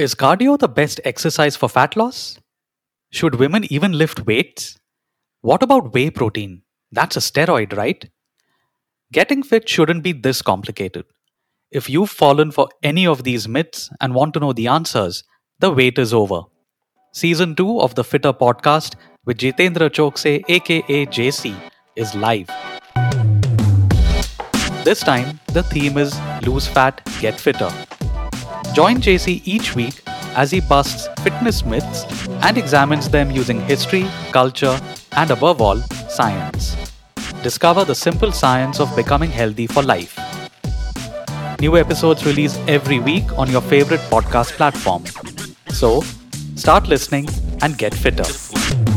Is cardio the best exercise for fat loss? Should women even lift weights? What about whey protein? That's a steroid, right? Getting fit shouldn't be this complicated. If you've fallen for any of these myths and want to know the answers, the wait is over. Season 2 of the Fittr podcast with Jitendra Chouksey, aka JC, is live. This time, the theme is Lose Fat, Get Fittr. Join JC each week as he busts fitness myths and examines them using history, culture, and above all, science. Discover the simple science of becoming healthy for life. New episodes release every week on your favorite podcast platform. So, start listening and get fitter.